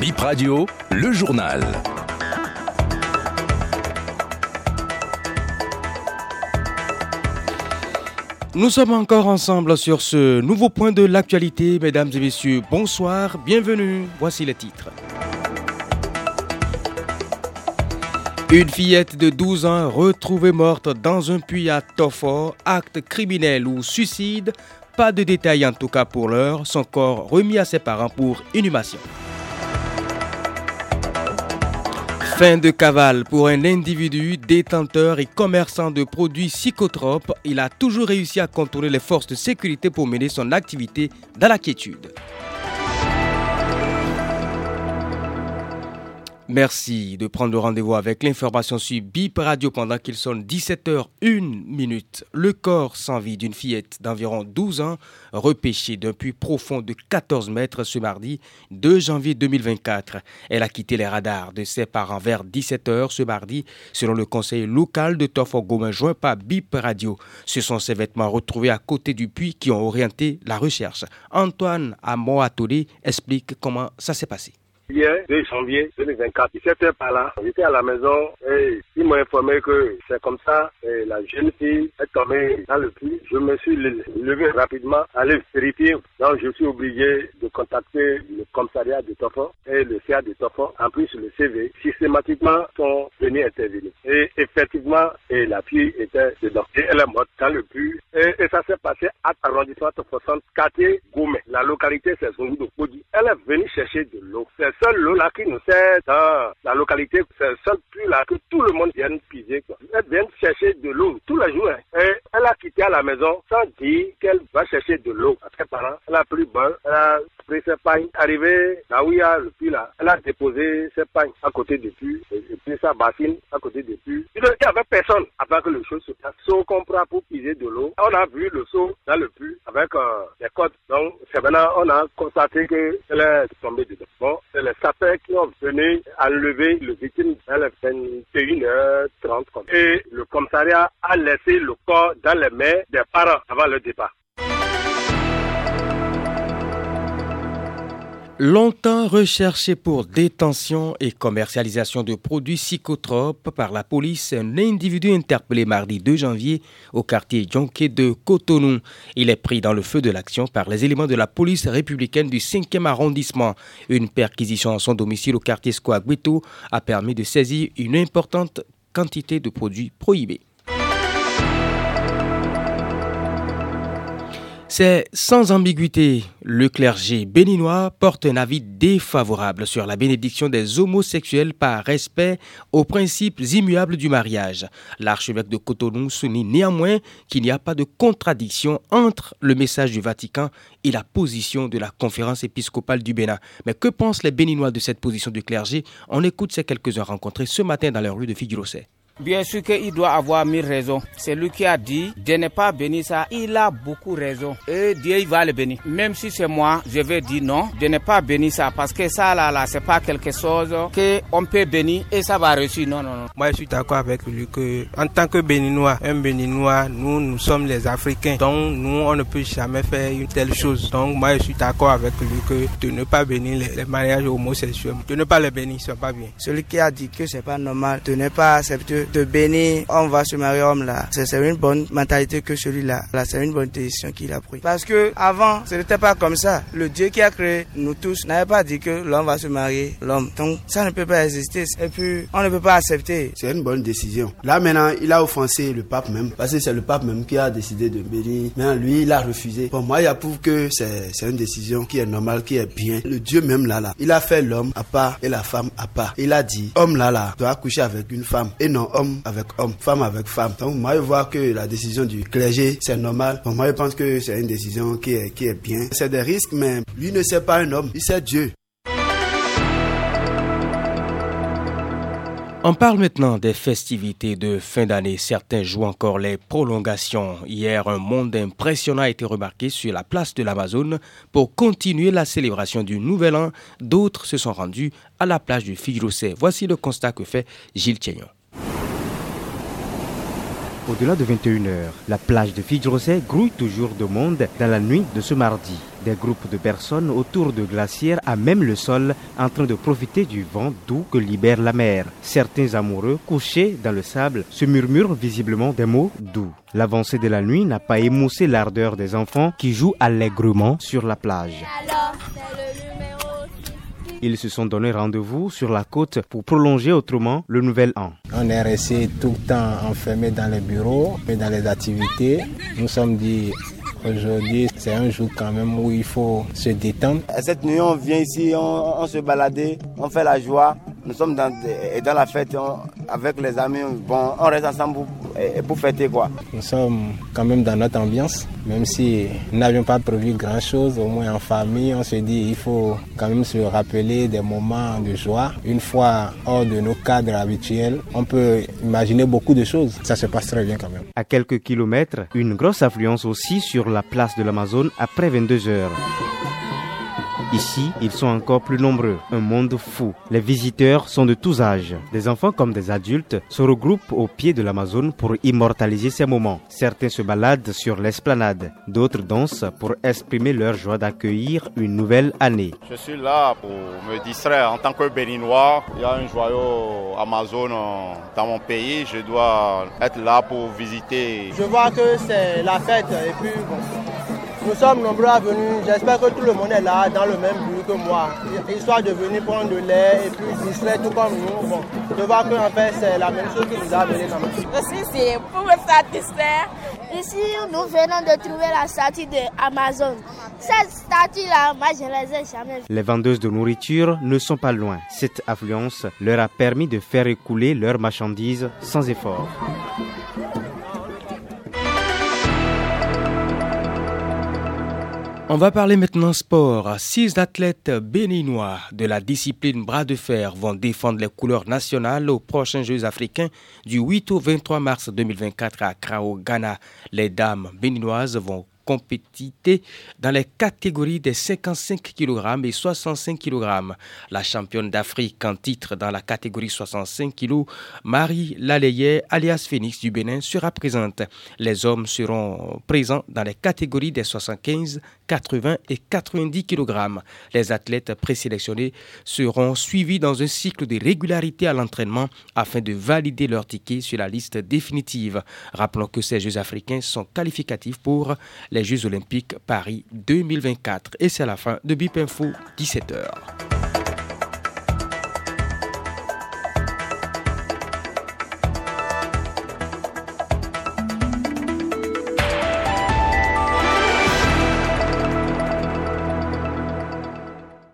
Bip Radio, le journal. Nous sommes encore ensemble sur ce nouveau point de l'actualité. Mesdames et messieurs, bonsoir, bienvenue. Voici les titres. Une fillette de 12 ans retrouvée morte dans un puits à Toffort, acte criminel ou suicide. Pas de détails en tout cas pour l'heure. Son corps remis à ses parents pour inhumation. Fin de cavale pour un individu détenteur et commerçant de produits psychotropes. Il a toujours réussi à contourner les forces de sécurité pour mener son activité dans la quiétude. Merci de prendre rendez-vous avec l'information sur BIP Radio pendant qu'il sonne 17h01 minute. Le corps sans vie d'une fillette d'environ 12 ans, repêchée d'un puits profond de 14 mètres ce mardi 2 janvier 2024. Elle a quitté les radars de ses parents vers 17h ce mardi, selon le conseil local de Tofogomen joint par BIP Radio. Ce sont ces vêtements retrouvés à côté du puits qui ont orienté la recherche. Antoine Amoatolé explique comment ça s'est passé. Hier, 2 janvier 2024, 17 heures par là, j'étais à la maison et ils m'ont informé que c'est comme ça. Et la jeune fille est tombée dans le puits. Je me suis levé rapidement, allé vérifier. Donc, je suis obligé de contacter le commissariat de Tofo et le CA de Tofo. En plus, le CV, systématiquement, sont venus intervenir. Et effectivement, et la fille était dedans. Et elle est morte dans le puits. Et, ça s'est passé à l'arrondissement Tofo quartier Goumé. La localité, c'est son de Podi. Elle est venue chercher de l'eau seul l'eau là qui nous sert la localité, c'est le seul puits là que tout le monde vient piser. Quoi. Elle vient chercher de l'eau tous les jours. Hein. Et elle a quitté la maison sans dire qu'elle va chercher de l'eau ses parents. Elle a pris bon, elle a pris ses pagnes. Arrivée là où il y a le puits là, elle a déposé ses pagnes à côté du puits et, puis sa bassine à côté du puits. Il n'y avait personne avant que le chose se passe. Saut qu'on prend pour piser de l'eau. On a vu le seau dans le puits avec euh, les. Donc c'est maintenant on a constaté qu'elle est tombée dedans. Bon, c'est les sapeurs qui ont venu enlever le victime à la 21h30. Et le commissariat a laissé le corps dans les mains des parents avant le départ. Longtemps recherché pour détention et commercialisation de produits psychotropes par la police, un individu interpellé mardi 2 janvier au quartier Djonké de Cotonou. Il est pris dans le feu de l'action par les éléments de la police républicaine du 5e arrondissement. Une perquisition à son domicile au quartier Squaguito a permis de saisir une importante quantité de produits prohibés. C'est sans ambiguïté. Le clergé béninois porte un avis défavorable sur la bénédiction des homosexuels par respect aux principes immuables du mariage. L'archevêque de Cotonou souligne néanmoins qu'il n'y a pas de contradiction entre le message du Vatican et la position de la conférence épiscopale du Bénin. Mais que pensent les béninois de cette position du clergé? On écoute ces quelques-uns rencontrés ce matin dans leur rue de Figueroa. Bien sûr qu'il doit avoir mille raisons. C'est lui qui a dit de ne pas bénir ça. Il a beaucoup raison. Et Dieu il va le bénir. Même si c'est moi, je vais dire non, de ne pas bénir ça. Parce que ça là, là, c'est pas quelque chose que on peut bénir et ça va réussir. Non, non, non. Moi, je suis d'accord avec lui que, en tant que béninois, un béninois, nous, nous sommes les Africains. Donc, nous, on ne peut jamais faire une telle chose. Donc, moi, je suis d'accord avec lui que de ne pas bénir les, mariages homosexuels, de ne pas les bénir, c'est pas bien. Celui qui a dit que c'est pas normal de ne pas accepter de bénir, on va se marier homme là. C'est une bonne mentalité que celui-là. Là, c'est une bonne décision qu'il a prise. Parce que avant, ce n'était pas comme ça. Le Dieu qui a créé nous tous n'avait pas dit que l'homme va se marier l'homme. Donc ça ne peut pas exister. Et puis on ne peut pas accepter. C'est une bonne décision. Là maintenant, il a offensé le pape même parce que c'est le pape même qui a décidé de bénir. Mais lui, il a refusé. Pour moi, il approuve que c'est une décision qui est normale, qui est bien. Le Dieu même là là, il a fait l'homme à part et la femme à part. Il a dit, homme là là doit coucher avec une femme et non homme avec homme, femme avec femme. Donc moi je vois que la décision du clergé c'est normal. Donc moi je pense que c'est une décision qui est, qui est bien. C'est des risques mais lui ne sait pas un homme, il sait Dieu. On parle maintenant des festivités de fin d'année. Certains jouent encore les prolongations. Hier, un monde impressionnant a été remarqué sur la place de l'Amazone pour continuer la célébration du Nouvel An. D'autres se sont rendus à la plage du Figurosé. Voici le constat que fait Gilles Thiegnon. Au-delà de 21h, la plage de Fidjrosé grouille toujours de monde dans la nuit de ce mardi. Des groupes de personnes autour de glacières à même le sol en train de profiter du vent doux que libère la mer. Certains amoureux couchés dans le sable se murmurent visiblement des mots doux. L'avancée de la nuit n'a pas émoussé l'ardeur des enfants qui jouent allègrement sur la plage. Ils se sont donné rendez-vous sur la côte pour prolonger autrement le nouvel an. On est resté tout le temps enfermé dans les bureaux et dans les activités. Nous sommes dit Aujourd'hui, c'est un jour quand même où il faut se détendre. cette nuit, on vient ici, on, se balade, on fait la joie. Nous sommes dans, dans la fête avec les amis. Bon, on reste ensemble pour, pour fêter quoi? Nous sommes quand même dans notre ambiance, même si nous n'avions pas prévu grand chose, au moins en famille, on se dit il faut quand même se rappeler des moments de joie. Une fois hors de nos cadres habituels, on peut imaginer beaucoup de choses. Ça se passe très bien quand même. À quelques kilomètres, une grosse affluence aussi sur la place de l'Amazone après 22 heures. Ici, ils sont encore plus nombreux, un monde fou. Les visiteurs sont de tous âges. Des enfants comme des adultes se regroupent au pied de l'Amazone pour immortaliser ces moments. Certains se baladent sur l'esplanade, d'autres dansent pour exprimer leur joie d'accueillir une nouvelle année. Je suis là pour me distraire en tant que béninois. Il y a un joyau Amazon dans mon pays. Je dois être là pour visiter. Je vois que c'est la fête et puis nous sommes nombreux à venir. J'espère que tout le monde est là dans le même but que moi. Histoire de venir prendre de l'air et puis distraire tout comme nous. Bon, je vois qu'en fait c'est la même chose qui nous a amenés quand même. Aussi c'est pour me faire distraire. Ici nous venons de trouver la statue de Amazon. Cette statue-là, moi je ne les ai jamais vues. Les vendeuses de nourriture ne sont pas loin. Cette affluence leur a permis de faire écouler leurs marchandises sans effort. On va parler maintenant sport. Six athlètes béninois de la discipline bras de fer vont défendre les couleurs nationales aux prochains Jeux africains du 8 au 23 mars 2024 à au Ghana. Les dames béninoises vont compétité dans les catégories des 55 kg et 65 kg. La championne d'Afrique en titre dans la catégorie 65 kg, Marie Lalayet, alias Phoenix du Bénin, sera présente. Les hommes seront présents dans les catégories des 75, 80 et 90 kg. Les athlètes présélectionnés seront suivis dans un cycle de régularité à l'entraînement afin de valider leur ticket sur la liste définitive. Rappelons que ces Jeux africains sont qualificatifs pour les Jeux olympiques Paris 2024. Et c'est la fin de BIP Info, 17h.